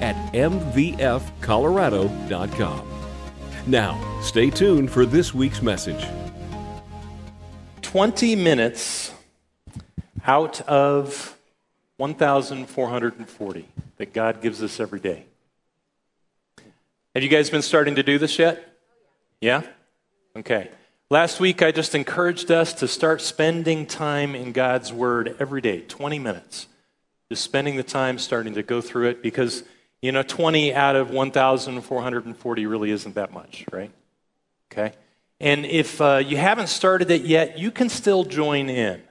at mvfcolorado.com. Now, stay tuned for this week's message. 20 minutes out of 1,440 that God gives us every day. Have you guys been starting to do this yet? Yeah? Okay. Last week, I just encouraged us to start spending time in God's Word every day, 20 minutes. Just spending the time starting to go through it because, you know, 20 out of 1,440 really isn't that much, right? Okay? And if uh, you haven't started it yet, you can still join in.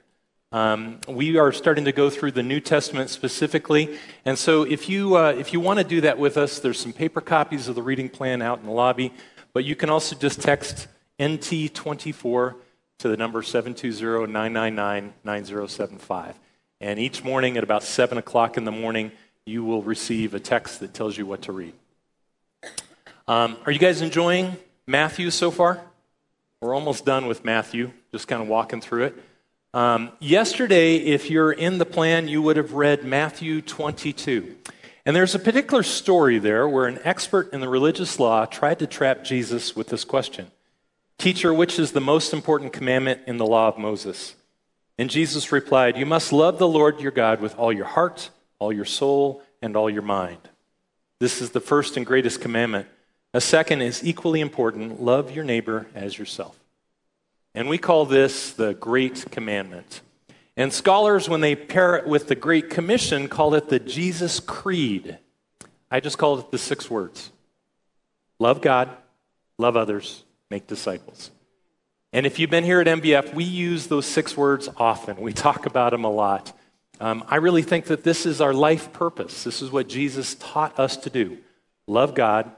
Um, we are starting to go through the New Testament specifically, and so if you uh, if you want to do that with us, there's some paper copies of the reading plan out in the lobby, but you can also just text NT24 to the number 720-999-9075, and each morning at about seven o'clock in the morning, you will receive a text that tells you what to read. Um, are you guys enjoying Matthew so far? We're almost done with Matthew, just kind of walking through it. Um, yesterday, if you're in the plan, you would have read Matthew 22. And there's a particular story there where an expert in the religious law tried to trap Jesus with this question Teacher, which is the most important commandment in the law of Moses? And Jesus replied, You must love the Lord your God with all your heart, all your soul, and all your mind. This is the first and greatest commandment. A second is equally important love your neighbor as yourself. And we call this the Great Commandment. And scholars, when they pair it with the Great Commission, call it the Jesus Creed. I just call it the six words love God, love others, make disciples. And if you've been here at MVF, we use those six words often. We talk about them a lot. Um, I really think that this is our life purpose. This is what Jesus taught us to do love God,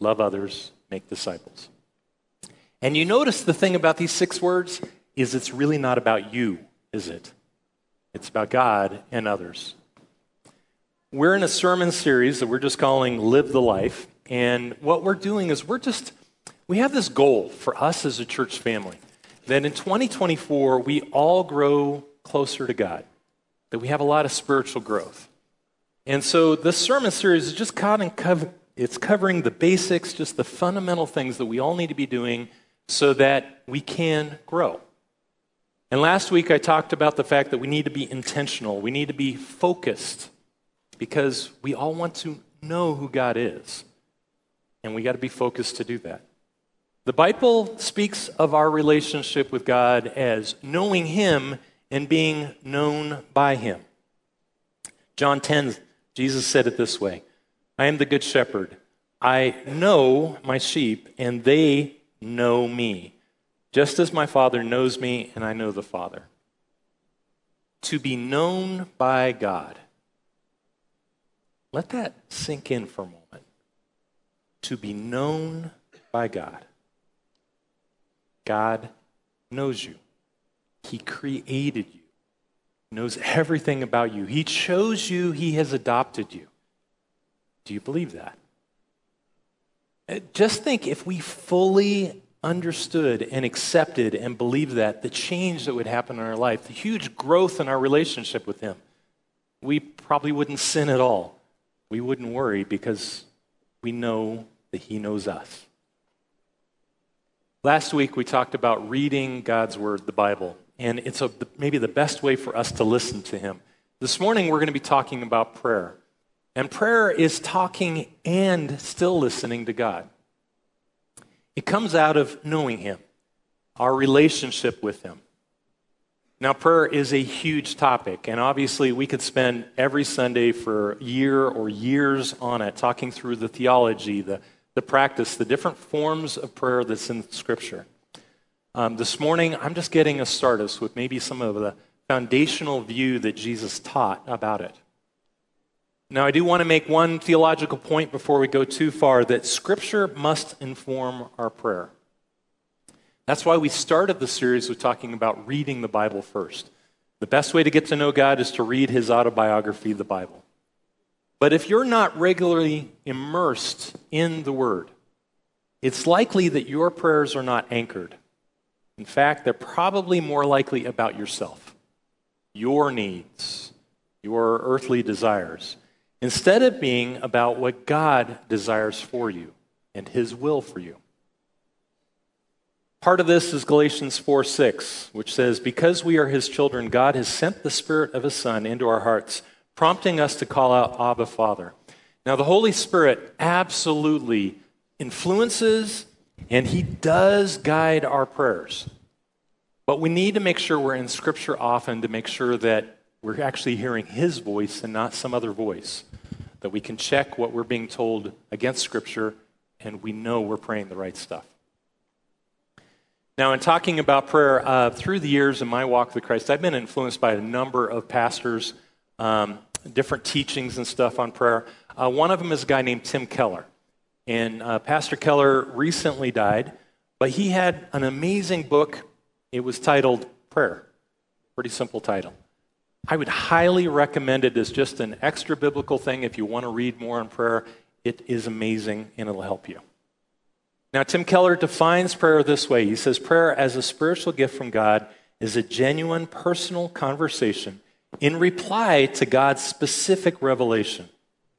love others, make disciples. And you notice the thing about these six words is it's really not about you, is it? It's about God and others. We're in a sermon series that we're just calling Live the Life. And what we're doing is we're just, we have this goal for us as a church family that in 2024 we all grow closer to God, that we have a lot of spiritual growth. And so this sermon series is just it's covering the basics, just the fundamental things that we all need to be doing so that we can grow. And last week I talked about the fact that we need to be intentional, we need to be focused because we all want to know who God is. And we got to be focused to do that. The Bible speaks of our relationship with God as knowing Him and being known by Him. John 10, Jesus said it this way I am the good shepherd. I know my sheep, and they know me, just as my Father knows me and I know the Father. To be known by God. Let that sink in for a moment. To be known by God. God knows you. He created you. Knows everything about you. He chose you. He has adopted you. Do you believe that? Uh, just think if we fully understood and accepted and believed that, the change that would happen in our life, the huge growth in our relationship with Him, we probably wouldn't sin at all. We wouldn't worry because we know that He knows us. Last week, we talked about reading God's Word, the Bible, and it's a, maybe the best way for us to listen to Him. This morning, we're going to be talking about prayer. And prayer is talking and still listening to God. It comes out of knowing Him, our relationship with Him. Now, prayer is a huge topic, and obviously, we could spend every Sunday for a year or years on it, talking through the theology, the, the practice, the different forms of prayer that's in Scripture. Um, this morning, I'm just getting us started with maybe some of the foundational view that Jesus taught about it. Now, I do want to make one theological point before we go too far that Scripture must inform our prayer. That's why we started the series with talking about reading the Bible first. The best way to get to know God is to read his autobiography, the Bible. But if you're not regularly immersed in the Word, it's likely that your prayers are not anchored. In fact, they're probably more likely about yourself, your needs, your earthly desires, instead of being about what God desires for you and His will for you. Part of this is Galatians 4 6, which says, Because we are his children, God has sent the Spirit of his Son into our hearts, prompting us to call out, Abba, Father. Now, the Holy Spirit absolutely influences and he does guide our prayers. But we need to make sure we're in Scripture often to make sure that we're actually hearing his voice and not some other voice. That we can check what we're being told against Scripture and we know we're praying the right stuff. Now, in talking about prayer, uh, through the years in my walk with Christ, I've been influenced by a number of pastors, um, different teachings and stuff on prayer. Uh, one of them is a guy named Tim Keller. And uh, Pastor Keller recently died, but he had an amazing book. It was titled Prayer. Pretty simple title. I would highly recommend it as just an extra biblical thing if you want to read more on prayer. It is amazing and it'll help you. Now, Tim Keller defines prayer this way he says, Prayer as a spiritual gift from God is a genuine personal conversation in reply to God's specific revelation,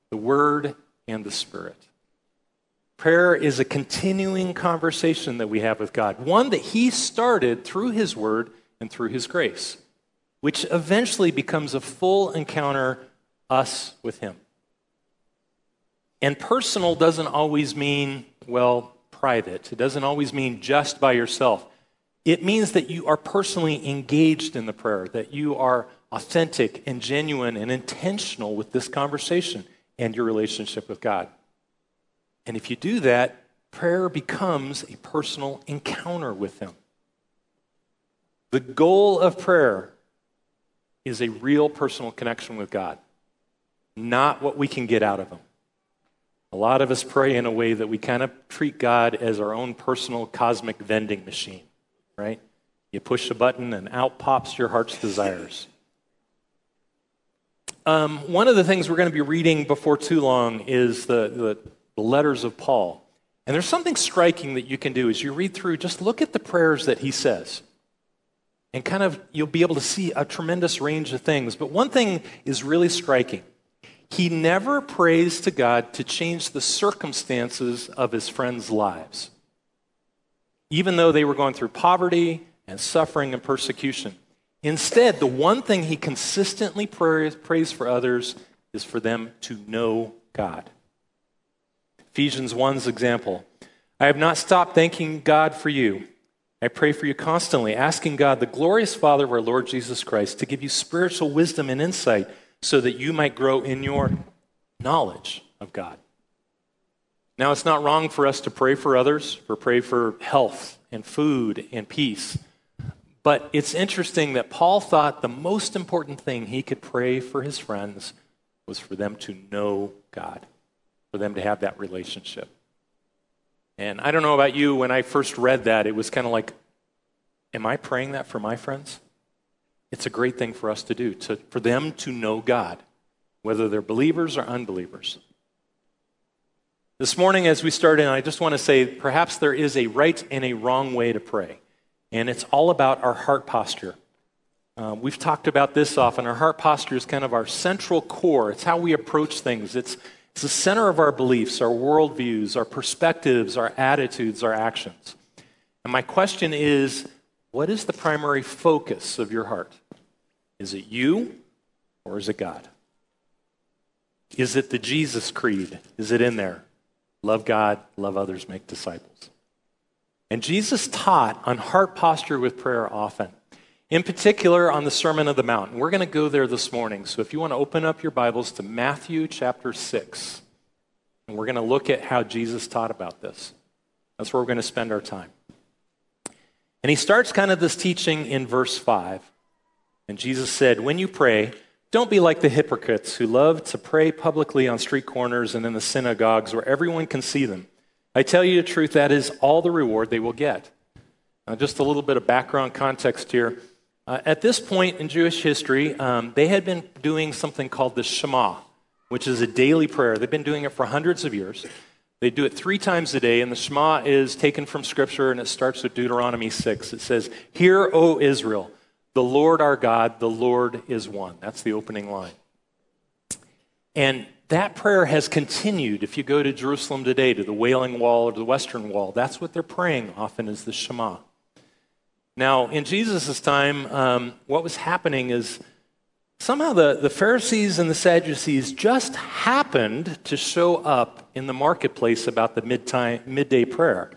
the Word and the Spirit. Prayer is a continuing conversation that we have with God, one that He started through His Word and through His grace, which eventually becomes a full encounter us with Him. And personal doesn't always mean, well, private. It doesn't always mean just by yourself. It means that you are personally engaged in the prayer, that you are authentic and genuine and intentional with this conversation and your relationship with God. And if you do that, prayer becomes a personal encounter with Him. The goal of prayer is a real personal connection with God, not what we can get out of Him. A lot of us pray in a way that we kind of treat God as our own personal cosmic vending machine, right? You push a button and out pops your heart's desires. Um, one of the things we're going to be reading before too long is the, the, the letters of Paul. And there's something striking that you can do as you read through, just look at the prayers that he says. And kind of, you'll be able to see a tremendous range of things. But one thing is really striking he never prays to God to change the circumstances of his friends' lives, even though they were going through poverty and suffering and persecution. Instead, the one thing he consistently prays, for others is for them to know God. Ephesians 1's example I have not stopped thanking God for you. I pray for you constantly, asking God, the glorious Father of our Lord Jesus Christ, to give you spiritual wisdom and insight so that you might grow in your knowledge of God. Now, it's not wrong for us to pray for others, for pray for health and food and peace. But it's interesting that Paul thought the most important thing he could pray for his friends was for them to know God, for them to have that relationship. And I don't know about you, when I first read that, it was kind of like, am I praying that for my friends? It's a great thing for us to do, to, for them to know God, whether they're believers or unbelievers. This morning, as we start in, I just want to say perhaps there is a right and a wrong way to pray. And it's all about our heart posture. Uh, we've talked about this often. Our heart posture is kind of our central core, it's how we approach things. It's, it's the center of our beliefs, our worldviews, our perspectives, our attitudes, our actions. And my question is what is the primary focus of your heart? Is it you or is it God? Is it the Jesus creed? Is it in there? Love God, love others, make disciples. And Jesus taught on heart posture with prayer often, in particular on the Sermon of the Mount. we're going to go there this morning. So if you want to open up your Bibles to Matthew chapter 6, and we're going to look at how Jesus taught about this. That's where we're going to spend our time. And he starts kind of this teaching in verse 5. And Jesus said, When you pray, Don't be like the hypocrites who love to pray publicly on street corners and in the synagogues where everyone can see them. I tell you the truth, that is all the reward they will get. Now, just a little bit of background context here. Uh, at this point in Jewish history, um, they had been doing something called the Shema, which is a daily prayer. They've been doing it for hundreds of years. They do it three times a day, and the Shema is taken from Scripture, and it starts with Deuteronomy 6. It says, Hear, O Israel, the Lord our God, the Lord is one. That's the opening line. And that prayer has continued. If you go to Jerusalem today, to the Wailing Wall or the Western Wall, that's what they're praying often is the Shema. Now, in Jesus' time, um, what was happening is somehow the, the Pharisees and the Sadducees just happened to show up in the marketplace about the mid-time, midday prayer.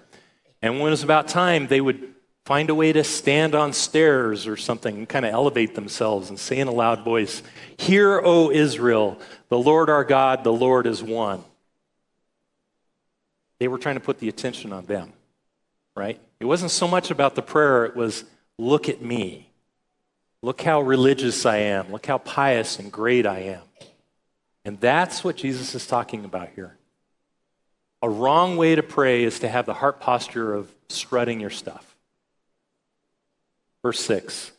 And when it was about time, they would find a way to stand on stairs or something and kind of elevate themselves and say in a loud voice, Hear, O Israel, the Lord our God, the Lord is one. They were trying to put the attention on them, right? It wasn't so much about the prayer, it was, Look at me. Look how religious I am. Look how pious and great I am. And that's what Jesus is talking about here. A wrong way to pray is to have the heart posture of strutting your stuff. Verse 6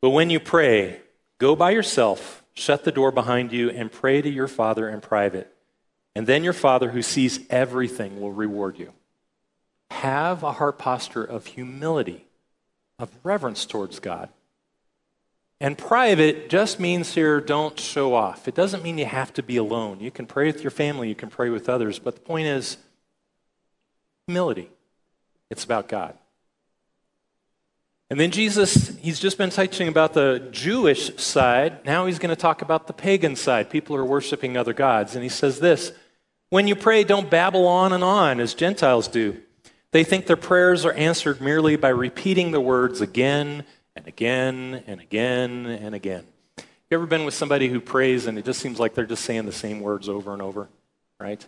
But when you pray, go by yourself, shut the door behind you, and pray to your Father in private. And then your Father, who sees everything, will reward you. Have a heart posture of humility, of reverence towards God. And private just means here don't show off. It doesn't mean you have to be alone. You can pray with your family, you can pray with others, but the point is humility. It's about God. And then Jesus, he's just been teaching about the Jewish side. Now he's going to talk about the pagan side. People are worshiping other gods. And he says this When you pray, don't babble on and on as Gentiles do. They think their prayers are answered merely by repeating the words again and again and again and again. You ever been with somebody who prays and it just seems like they're just saying the same words over and over, right?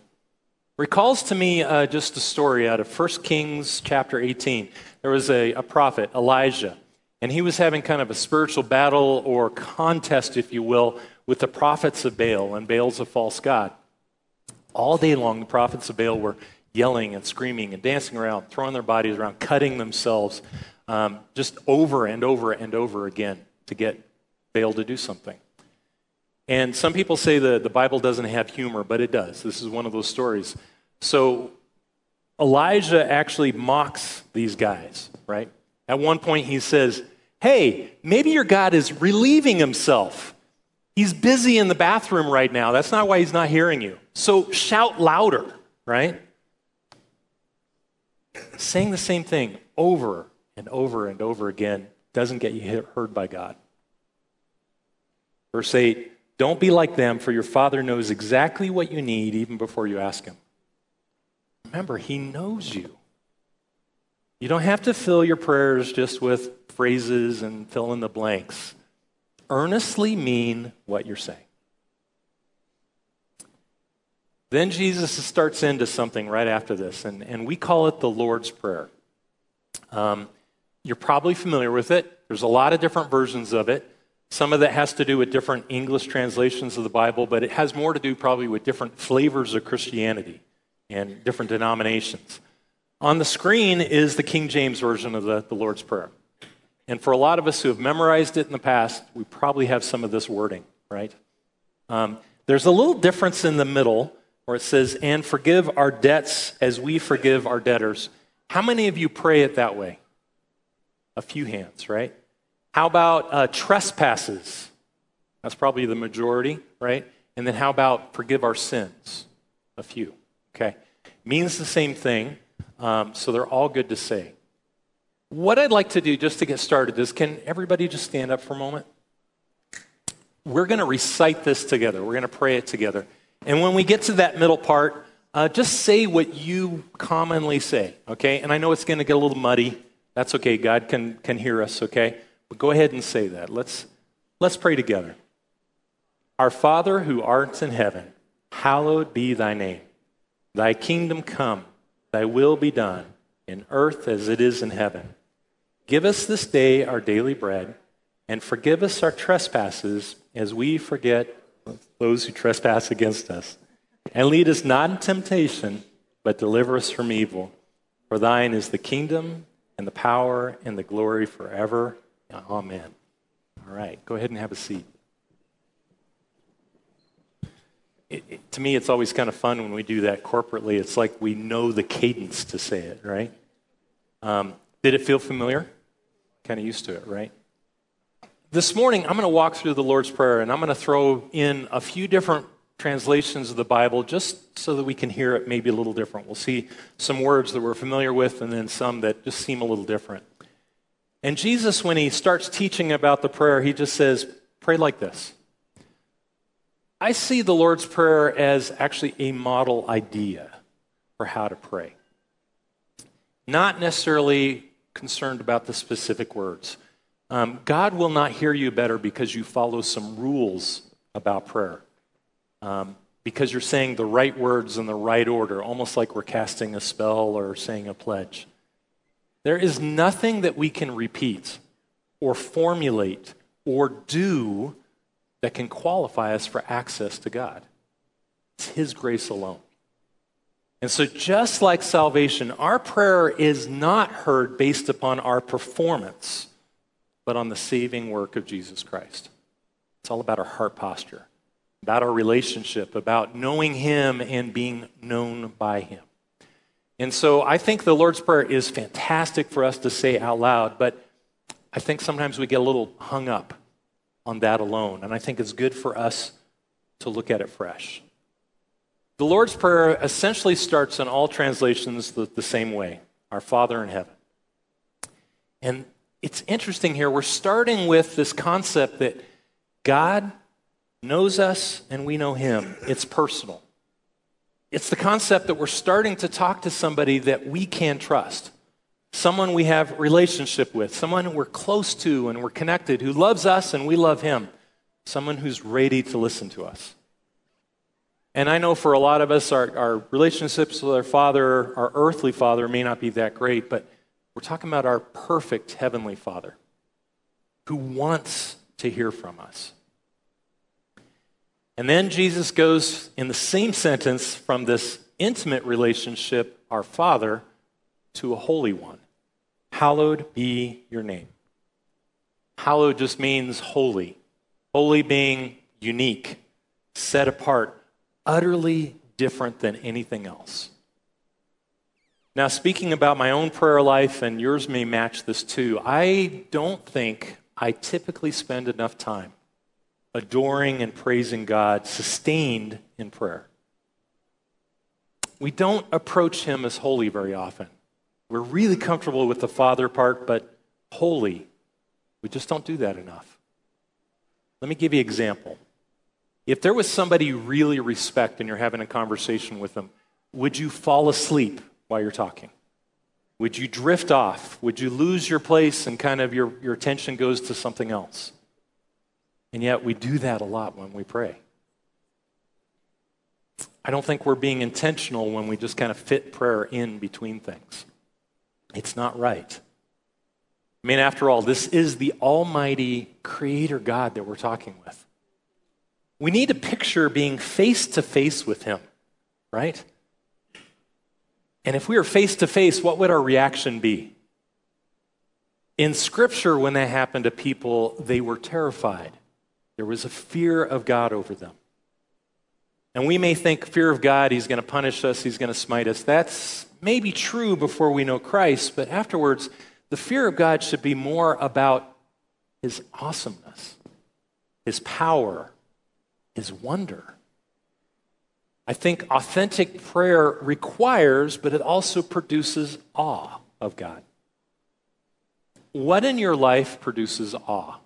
Recalls to me uh, just a story out of 1 Kings chapter 18 there was a, a prophet, Elijah, and he was having kind of a spiritual battle or contest, if you will, with the prophets of Baal, and Baal's a false god. All day long, the prophets of Baal were yelling and screaming and dancing around, throwing their bodies around, cutting themselves um, just over and over and over again to get Baal to do something. And some people say that the Bible doesn't have humor, but it does. This is one of those stories. So Elijah actually mocks these guys, right? At one point, he says, Hey, maybe your God is relieving himself. He's busy in the bathroom right now. That's not why he's not hearing you. So shout louder, right? Saying the same thing over and over and over again doesn't get you heard by God. Verse 8 Don't be like them, for your Father knows exactly what you need even before you ask Him. Remember, He knows you. You don't have to fill your prayers just with phrases and fill in the blanks. Earnestly mean what you're saying. Then Jesus starts into something right after this, and, and we call it the Lord's Prayer. Um, you're probably familiar with it. There's a lot of different versions of it. Some of that has to do with different English translations of the Bible, but it has more to do probably with different flavors of Christianity and different denominations. On the screen is the King James Version of the, the Lord's Prayer. And for a lot of us who have memorized it in the past, we probably have some of this wording, right? Um, there's a little difference in the middle where it says, and forgive our debts as we forgive our debtors. How many of you pray it that way? A few hands, right? How about uh, trespasses? That's probably the majority, right? And then how about forgive our sins? A few. Okay? Means the same thing, um, so they're all good to say. What I'd like to do just to get started is can everybody just stand up for a moment? We're going to recite this together. We're going to pray it together. And when we get to that middle part, uh, just say what you commonly say, okay? And I know it's going to get a little muddy. That's okay. God can, can hear us, okay? But go ahead and say that. Let's, let's pray together. Our Father who art in heaven, hallowed be thy name. Thy kingdom come, thy will be done, in earth as it is in heaven. Give us this day our daily bread, and forgive us our trespasses as we forget those who trespass against us. And lead us not in temptation, but deliver us from evil. For thine is the kingdom and the power and the glory forever. Amen. All right, go ahead and have a seat. It, it, to me, it's always kind of fun when we do that corporately. It's like we know the cadence to say it, right? Um, did it feel familiar? Kind of used to it, right? This morning, I'm going to walk through the Lord's Prayer and I'm going to throw in a few different translations of the Bible just so that we can hear it maybe a little different. We'll see some words that we're familiar with and then some that just seem a little different. And Jesus, when he starts teaching about the prayer, he just says, Pray like this. I see the Lord's Prayer as actually a model idea for how to pray. Not necessarily concerned about the specific words. Um, God will not hear you better because you follow some rules about prayer. Um, because you're saying the right words in the right order, almost like we're casting a spell or saying a pledge. There is nothing that we can repeat or formulate or do that can qualify us for access to God. It's His grace alone. And so, just like salvation, our prayer is not heard based upon our performance, but on the saving work of Jesus Christ. It's all about our heart posture, about our relationship, about knowing Him and being known by Him. And so, I think the Lord's Prayer is fantastic for us to say out loud, but I think sometimes we get a little hung up on that alone. And I think it's good for us to look at it fresh. The Lord's Prayer essentially starts in all translations the, the same way Our Father in heaven. And it's interesting here, we're starting with this concept that God knows us and we know Him. It's personal. It's the concept that we're starting to talk to somebody that we can trust, someone we have relationship with, someone we're close to and we're connected, who loves us and we love Him, someone who's ready to listen to us. And I know for a lot of us, our, our relationships with our Father, our earthly Father, may not be that great, but we're talking about our perfect Heavenly Father who wants to hear from us. And then Jesus goes in the same sentence from this intimate relationship, our Father, to a holy one. Hallowed be your name. Hallowed just means holy, holy being unique, set apart, utterly different than anything else. Now, speaking about my own prayer life, and yours may match this too, I don't think I typically spend enough time adoring and praising God, sustained in prayer. We don't approach Him as holy very often. We're really comfortable with the Father part, but holy, we just don't do that enough. Let me give you an example. If there was somebody you really respect and you're having a conversation with them, would you fall asleep while you're talking? Would you drift off? Would you lose your place and kind of your, your attention goes to something else? And yet we do that a lot when we pray. I don't think we're being intentional when we just kind of fit prayer in between things. It's not right. I mean, after all, this is the Almighty Creator God that we're talking with. We need to picture being face to face with him, right? And if we were face to face, what would our reaction be? In Scripture, when that happened to people, they were terrified. There was a fear of God over them. And we may think fear of God, he's going to punish us, he's going to smite us. That's maybe true before we know Christ, but afterwards, the fear of God should be more about his awesomeness, his power, his wonder. I think authentic prayer requires, but it also produces awe of God. What in your life produces awe?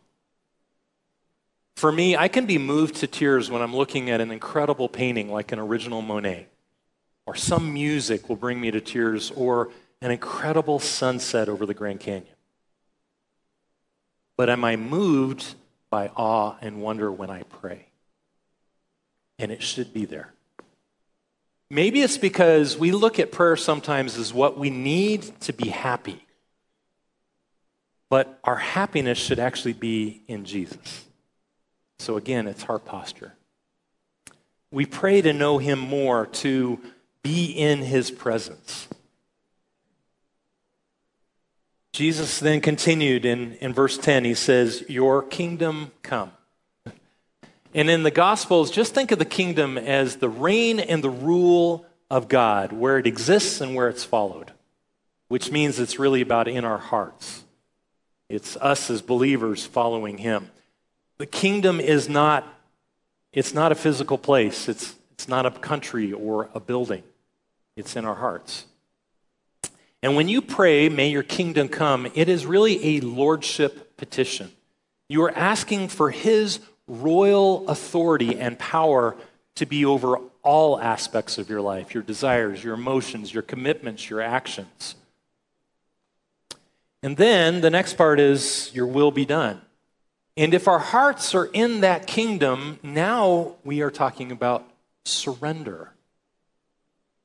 For me, I can be moved to tears when I'm looking at an incredible painting like an original Monet, or some music will bring me to tears, or an incredible sunset over the Grand Canyon. But am I moved by awe and wonder when I pray? and it should be there. Maybe it's because we look at prayer sometimes as what we need to be happy. But our happiness should actually be in Jesus. So again, it's heart posture. We pray to know him more, to be in his presence. Jesus then continued in, in verse 10. He says, Your kingdom come. And in the Gospels, just think of the kingdom as the reign and the rule of God, where it exists and where it's followed, which means it's really about in our hearts. It's us as believers following Him. The kingdom is not, it's not a physical place, it's, it's not a country or a building, it's in our hearts. And when you pray, may your kingdom come, it is really a lordship petition. You are asking for his royal authority and power to be over all aspects of your life your desires, your emotions, your commitments, your actions. And then the next part is your will be done. And if our hearts are in that kingdom, now we are talking about surrender.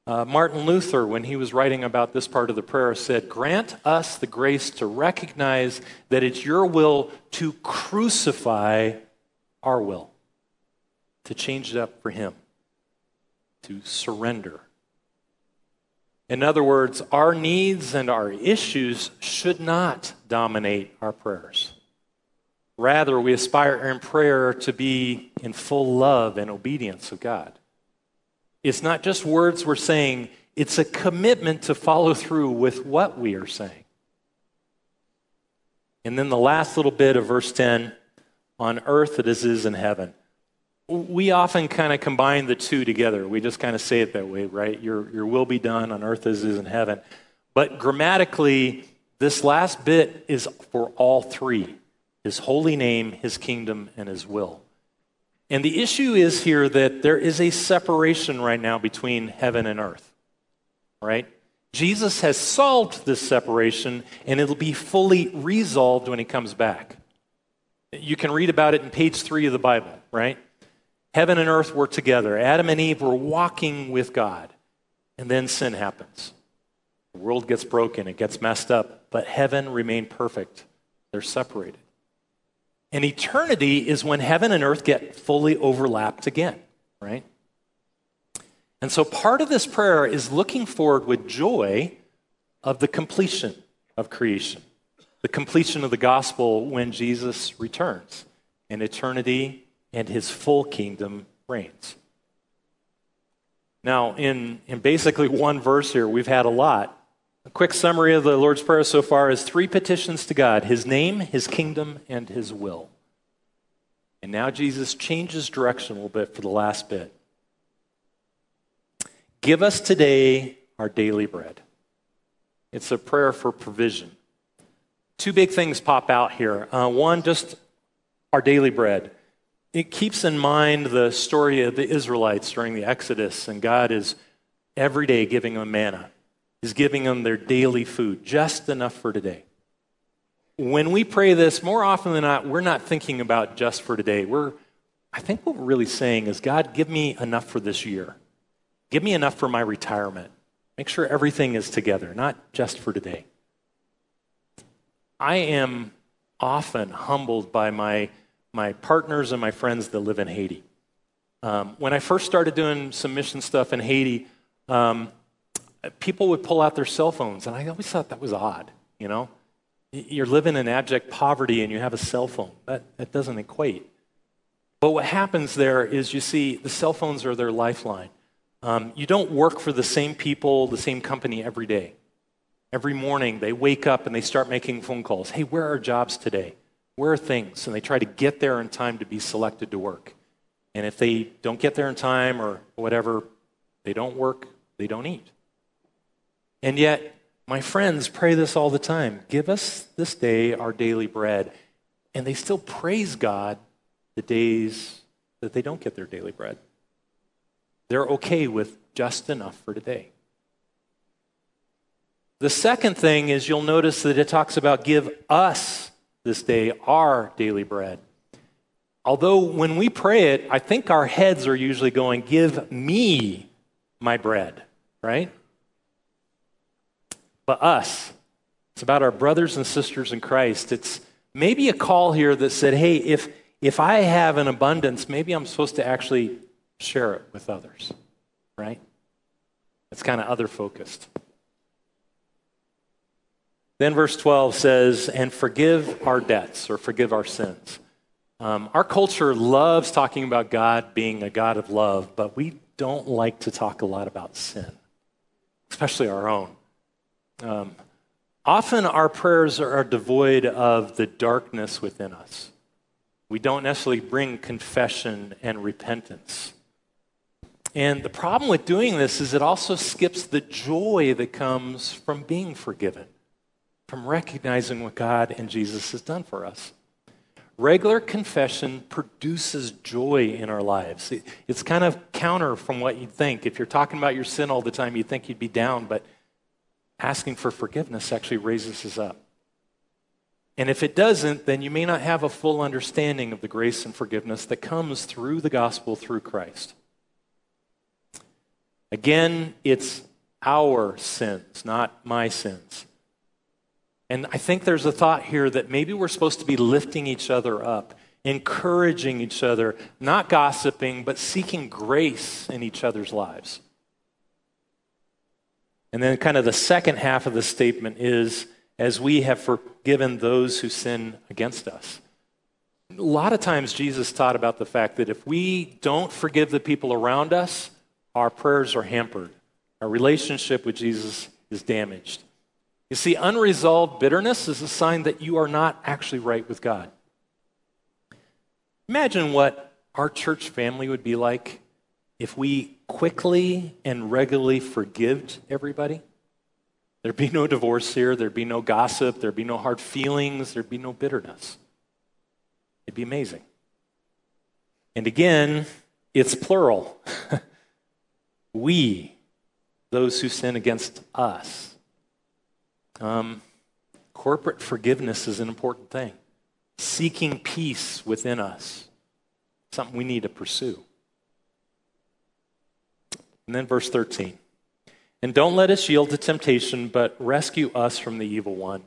Uh, Martin Luther, when he was writing about this part of the prayer, said, Grant us the grace to recognize that it's your will to crucify our will, to change it up for Him, to surrender. In other words, our needs and our issues should not dominate our prayers. Rather, we aspire in prayer to be in full love and obedience of God. It's not just words we're saying, it's a commitment to follow through with what we are saying. And then the last little bit of verse 10 on earth as it is in heaven. We often kind of combine the two together. We just kind of say it that way, right? Your, your will be done on earth as is in heaven. But grammatically, this last bit is for all three His holy name, His kingdom, and His will. And the issue is here that there is a separation right now between heaven and earth, right? Jesus has solved this separation, and it'll be fully resolved when he comes back. You can read about it in page three of the Bible, right? Heaven and earth were together. Adam and Eve were walking with God, and then sin happens. The world gets broken, it gets messed up, but heaven remained perfect. They're separated. And eternity is when heaven and earth get fully overlapped again, right? And so part of this prayer is looking forward with joy of the completion of creation, the completion of the gospel when Jesus returns, and eternity and his full kingdom reigns. Now, in, in basically one verse here, we've had a lot. A quick summary of the Lord's Prayer so far is three petitions to God His name, His kingdom, and His will. And now Jesus changes direction a little bit for the last bit. Give us today our daily bread. It's a prayer for provision. Two big things pop out here. Uh, one, just our daily bread. It keeps in mind the story of the Israelites during the Exodus, and God is every day giving them manna. He's giving them their daily food, just enough for today. When we pray this, more often than not, we're not thinking about just for today. We're, I think what we're really saying is, God, give me enough for this year. Give me enough for my retirement. Make sure everything is together, not just for today. I am often humbled by my, my partners and my friends that live in Haiti. Um, when I first started doing some mission stuff in Haiti, um, people would pull out their cell phones, and I always thought that was odd, you know? You're living in abject poverty and you have a cell phone. That, that doesn't equate. But what happens there is you see the cell phones are their lifeline. Um, you don't work for the same people, the same company every day. Every morning they wake up and they start making phone calls. Hey, where are jobs today? Where are things? And they try to get there in time to be selected to work. And if they don't get there in time or whatever, they don't work, they don't eat. And yet, my friends pray this all the time Give us this day our daily bread. And they still praise God the days that they don't get their daily bread. They're okay with just enough for today. The second thing is you'll notice that it talks about give us this day our daily bread. Although when we pray it, I think our heads are usually going, Give me my bread, right? but us. It's about our brothers and sisters in Christ. It's maybe a call here that said, hey, if, if I have an abundance, maybe I'm supposed to actually share it with others, right? It's kind of other focused. Then verse 12 says, and forgive our debts or forgive our sins. Um, our culture loves talking about God being a God of love, but we don't like to talk a lot about sin, especially our own. Um, often our prayers are devoid of the darkness within us. We don't necessarily bring confession and repentance. And the problem with doing this is it also skips the joy that comes from being forgiven, from recognizing what God and Jesus has done for us. Regular confession produces joy in our lives. It's kind of counter from what you'd think. If you're talking about your sin all the time, you'd think you'd be down, but asking for forgiveness actually raises us up. And if it doesn't, then you may not have a full understanding of the grace and forgiveness that comes through the gospel through Christ. Again, it's our sins, not my sins. And I think there's a thought here that maybe we're supposed to be lifting each other up, encouraging each other, not gossiping, but seeking grace in each other's lives. And then, kind of, the second half of the statement is as we have forgiven those who sin against us. A lot of times, Jesus taught about the fact that if we don't forgive the people around us, our prayers are hampered. Our relationship with Jesus is damaged. You see, unresolved bitterness is a sign that you are not actually right with God. Imagine what our church family would be like if we quickly and regularly forgived everybody. There'd be no divorce here, there'd be no gossip, there'd be no hard feelings, there'd be no bitterness. It'd be amazing. And again, it's plural. we, those who sin against us. Um, corporate forgiveness is an important thing. Seeking peace within us, something we need to pursue. And then verse 13. And don't let us yield to temptation, but rescue us from the evil one.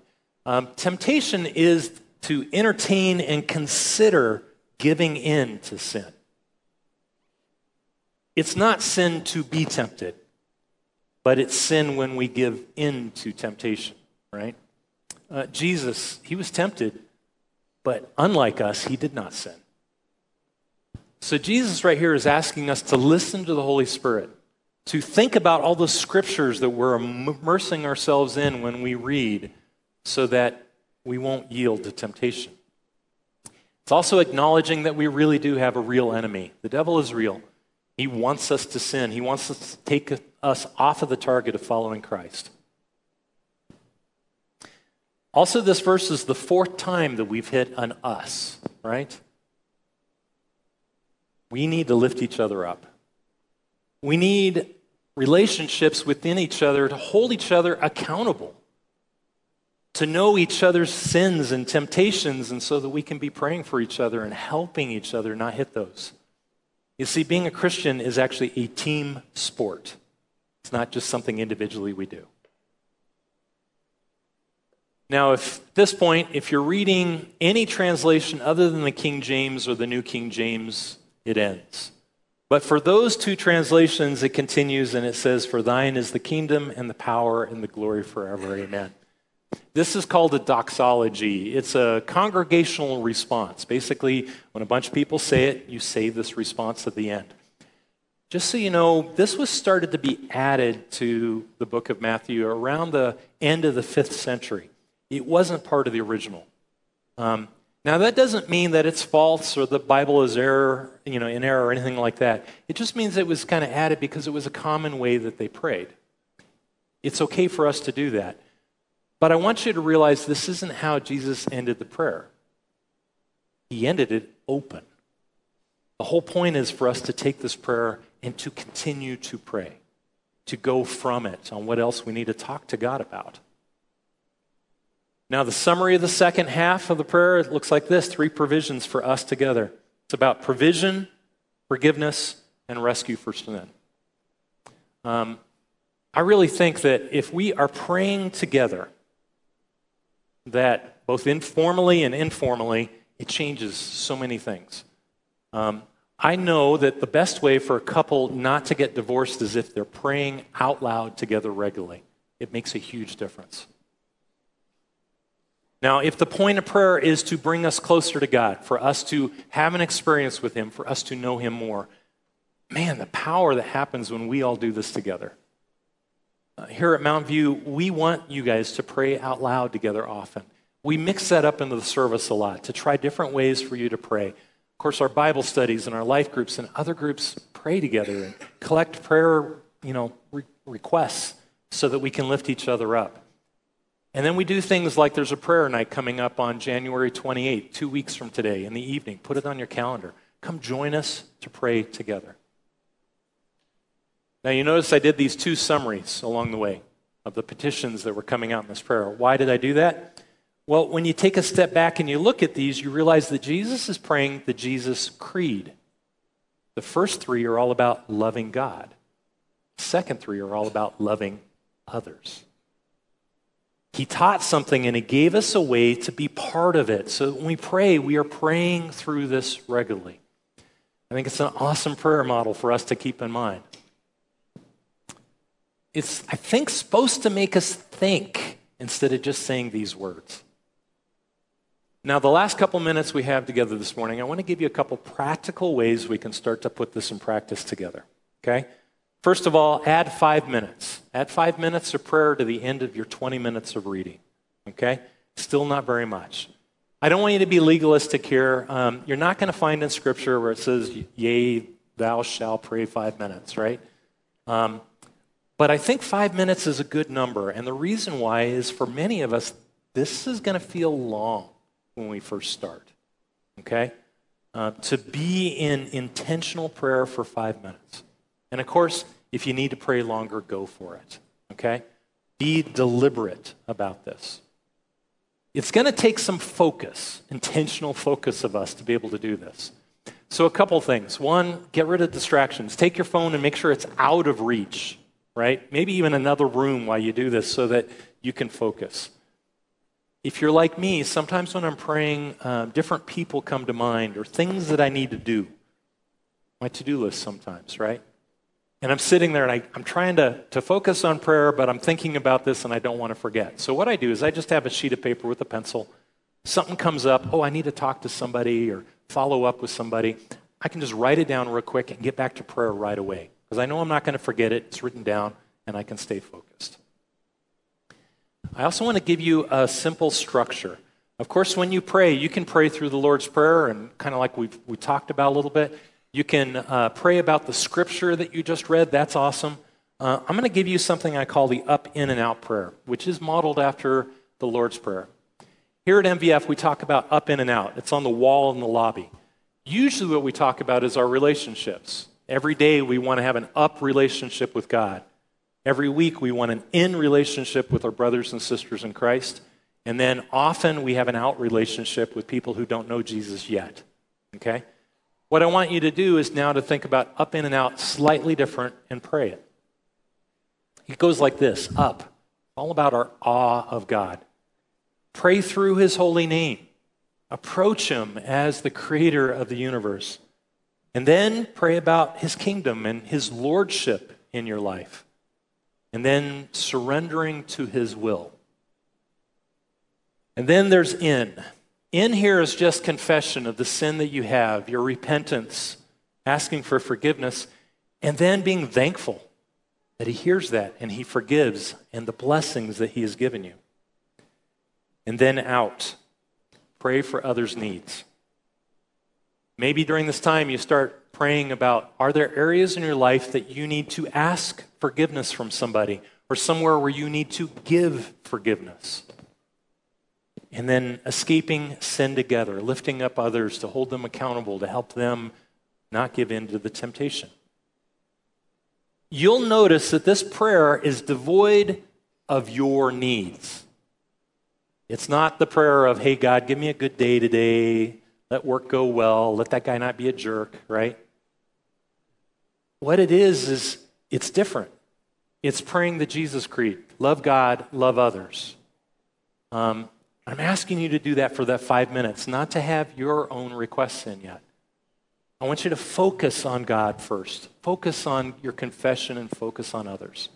Um, temptation is to entertain and consider giving in to sin. It's not sin to be tempted, but it's sin when we give in to temptation right? Uh, Jesus, he was tempted, but unlike us, he did not sin. So Jesus, right here, is asking us to listen to the Holy Spirit, to think about all the scriptures that we're immersing ourselves in when we read, so that we won't yield to temptation. It's also acknowledging that we really do have a real enemy. The devil is real. He wants us to sin, he wants us to take us off of the target of following Christ. Also, this verse is the fourth time that we've hit an us, right? We need to lift each other up. We need relationships within each other to hold each other accountable, to know each other's sins and temptations, and so that we can be praying for each other and helping each other not hit those. You see, being a Christian is actually a team sport, it's not just something individually we do. Now, if at this point, if you're reading any translation other than the King James or the New King James, it ends. But for those two translations, it continues and it says, For thine is the kingdom and the power and the glory forever. Amen. This is called a doxology. It's a congregational response. Basically, when a bunch of people say it, you say this response at the end. Just so you know, this was started to be added to the book of Matthew around the end of the fifth century. It wasn't part of the original. Um, now, that doesn't mean that it's false or the Bible is error, you know, in error or anything like that. It just means it was kind of added because it was a common way that they prayed. It's okay for us to do that. But I want you to realize this isn't how Jesus ended the prayer. He ended it open. The whole point is for us to take this prayer and to continue to pray, to go from it on what else we need to talk to God about. Now, the summary of the second half of the prayer looks like this three provisions for us together. It's about provision, forgiveness, and rescue for sin. Um, I really think that if we are praying together, that both informally and informally, it changes so many things. Um, I know that the best way for a couple not to get divorced is if they're praying out loud together regularly. It makes a huge difference. Now, if the point of prayer is to bring us closer to God, for us to have an experience with Him, for us to know Him more, man, the power that happens when we all do this together. Uh, here at Mount View, we want you guys to pray out loud together often. We mix that up into the service a lot to try different ways for you to pray. Of course, our Bible studies and our life groups and other groups pray together and collect prayer, you know, re- requests so that we can lift each other up. And then we do things like there's a prayer night coming up on January 28th, two weeks from today in the evening. Put it on your calendar. Come join us to pray together. Now, you notice I did these two summaries along the way of the petitions that were coming out in this prayer. Why did I do that? Well, when you take a step back and you look at these, you realize that Jesus is praying the Jesus Creed. The first three are all about loving God, the second three are all about loving others. He taught something and He gave us a way to be part of it. So when we pray, we are praying through this regularly. I think it's an awesome prayer model for us to keep in mind. It's, I think, supposed to make us think instead of just saying these words. Now, the last couple minutes we have together this morning, I want to give you a couple practical ways we can start to put this in practice together. Okay? First of all, add five minutes. Add five minutes of prayer to the end of your 20 minutes of reading. Okay? Still not very much. I don't want you to be legalistic here. Um, you're not going to find in Scripture where it says, Yea, thou shalt pray five minutes, right? Um, but I think five minutes is a good number. And the reason why is for many of us, this is going to feel long when we first start. Okay? Uh, to be in intentional prayer for five minutes. And of course, if you need to pray longer, go for it. Okay? Be deliberate about this. It's going to take some focus, intentional focus of us to be able to do this. So, a couple things. One, get rid of distractions. Take your phone and make sure it's out of reach, right? Maybe even another room while you do this so that you can focus. If you're like me, sometimes when I'm praying, um, different people come to mind or things that I need to do. My to do list sometimes, right? And I'm sitting there and I, am trying to, to focus on prayer, but I'm thinking about this and I don't want to forget. So, what I do is I just have a sheet of paper with a pencil. Something comes up, oh, I need to talk to somebody or follow up with somebody. I can just write it down real quick and get back to prayer right away because I know I'm not going to forget it. It's written down and I can stay focused. I also want to give you a simple structure. Of course, when you pray, you can pray through the Lord's Prayer and kind of like we we talked about a little bit. You can uh, pray about the scripture that you just read. That's awesome. Uh, I'm going to give you something I call the up, in, and out prayer, which is modeled after the Lord's Prayer. Here at MVF, we talk about up, in, and out. It's on the wall in the lobby. Usually, what we talk about is our relationships. Every day, we want to have an up relationship with God. Every week, we want an in relationship with our brothers and sisters in Christ. And then often, we have an out relationship with people who don't know Jesus yet. Okay? What I want you to do is now to think about up, in, and out slightly different and pray it. It goes like this up, all about our awe of God. Pray through his holy name. Approach him as the creator of the universe. And then pray about his kingdom and his lordship in your life. And then surrendering to his will. And then there's in. In here is just confession of the sin that you have, your repentance, asking for forgiveness, and then being thankful that He hears that and He forgives and the blessings that He has given you. And then out, pray for others' needs. Maybe during this time you start praying about are there areas in your life that you need to ask forgiveness from somebody or somewhere where you need to give forgiveness? And then escaping sin together, lifting up others to hold them accountable, to help them not give in to the temptation. You'll notice that this prayer is devoid of your needs. It's not the prayer of, hey, God, give me a good day today. Let work go well. Let that guy not be a jerk, right? What it is, is it's different. It's praying the Jesus Creed love God, love others. Um, I'm asking you to do that for that five minutes, not to have your own requests in yet. I want you to focus on God first. Focus on your confession and focus on others.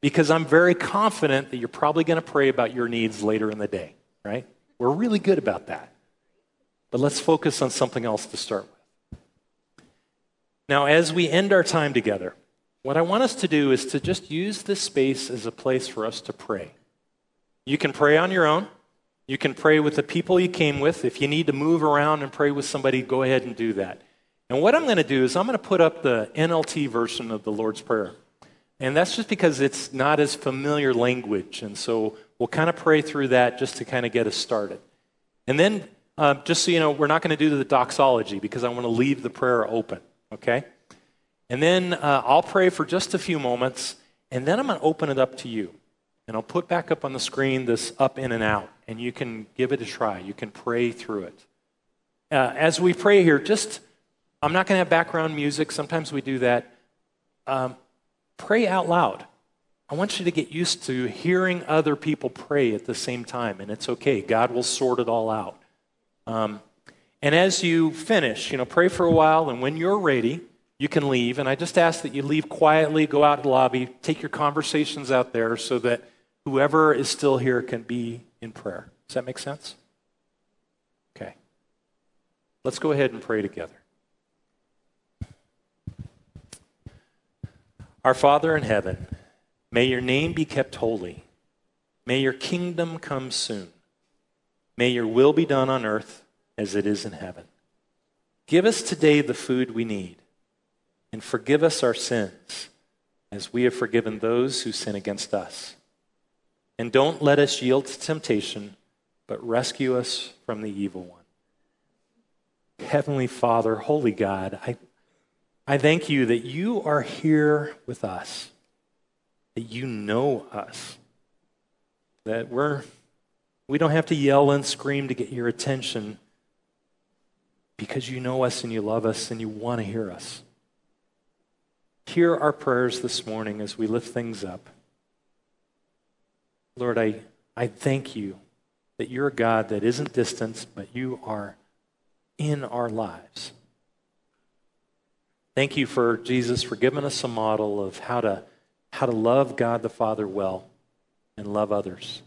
Because I'm very confident that you're probably going to pray about your needs later in the day, right? We're really good about that. But let's focus on something else to start with. Now, as we end our time together, what I want us to do is to just use this space as a place for us to pray. You can pray on your own. You can pray with the people you came with. If you need to move around and pray with somebody, go ahead and do that. And what I'm going to do is I'm going to put up the NLT version of the Lord's Prayer. And that's just because it's not as familiar language. And so we'll kind of pray through that just to kind of get us started. And then, uh, just so you know, we're not going to do the doxology because I want to leave the prayer open, okay? And then uh, I'll pray for just a few moments, and then I'm going to open it up to you. And I'll put back up on the screen this up, in, and out, and you can give it a try. You can pray through it. Uh, as we pray here, just, I'm not going to have background music. Sometimes we do that. Um, pray out loud. I want you to get used to hearing other people pray at the same time, and it's okay. God will sort it all out. Um, and as you finish, you know, pray for a while, and when you're ready, you can leave. And I just ask that you leave quietly, go out to the lobby, take your conversations out there so that whoever is still here can be in prayer. Does that make sense? Okay. Let's go ahead and pray together. Our Father in heaven, may your name be kept holy. May your kingdom come soon. May your will be done on earth as it is in heaven. Give us today the food we need, and forgive us our sins as we have forgiven those who sin against us and don't let us yield to temptation, but rescue us from the evil one. Heavenly Father, Holy God, I, I thank you that you are here with us, that you know us, that we're, we don't have to yell and scream to get your attention because you know us and you love us and you want to hear us. Hear our prayers this morning as we lift things up. Lord, I, I thank you that you're a God that isn't distant, but you are in our lives. Thank you for Jesus for giving us a model of how to, how to love God the Father well and love others.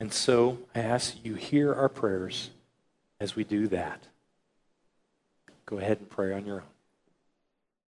And so I ask you hear our prayers as we do that. Go ahead and pray on your own.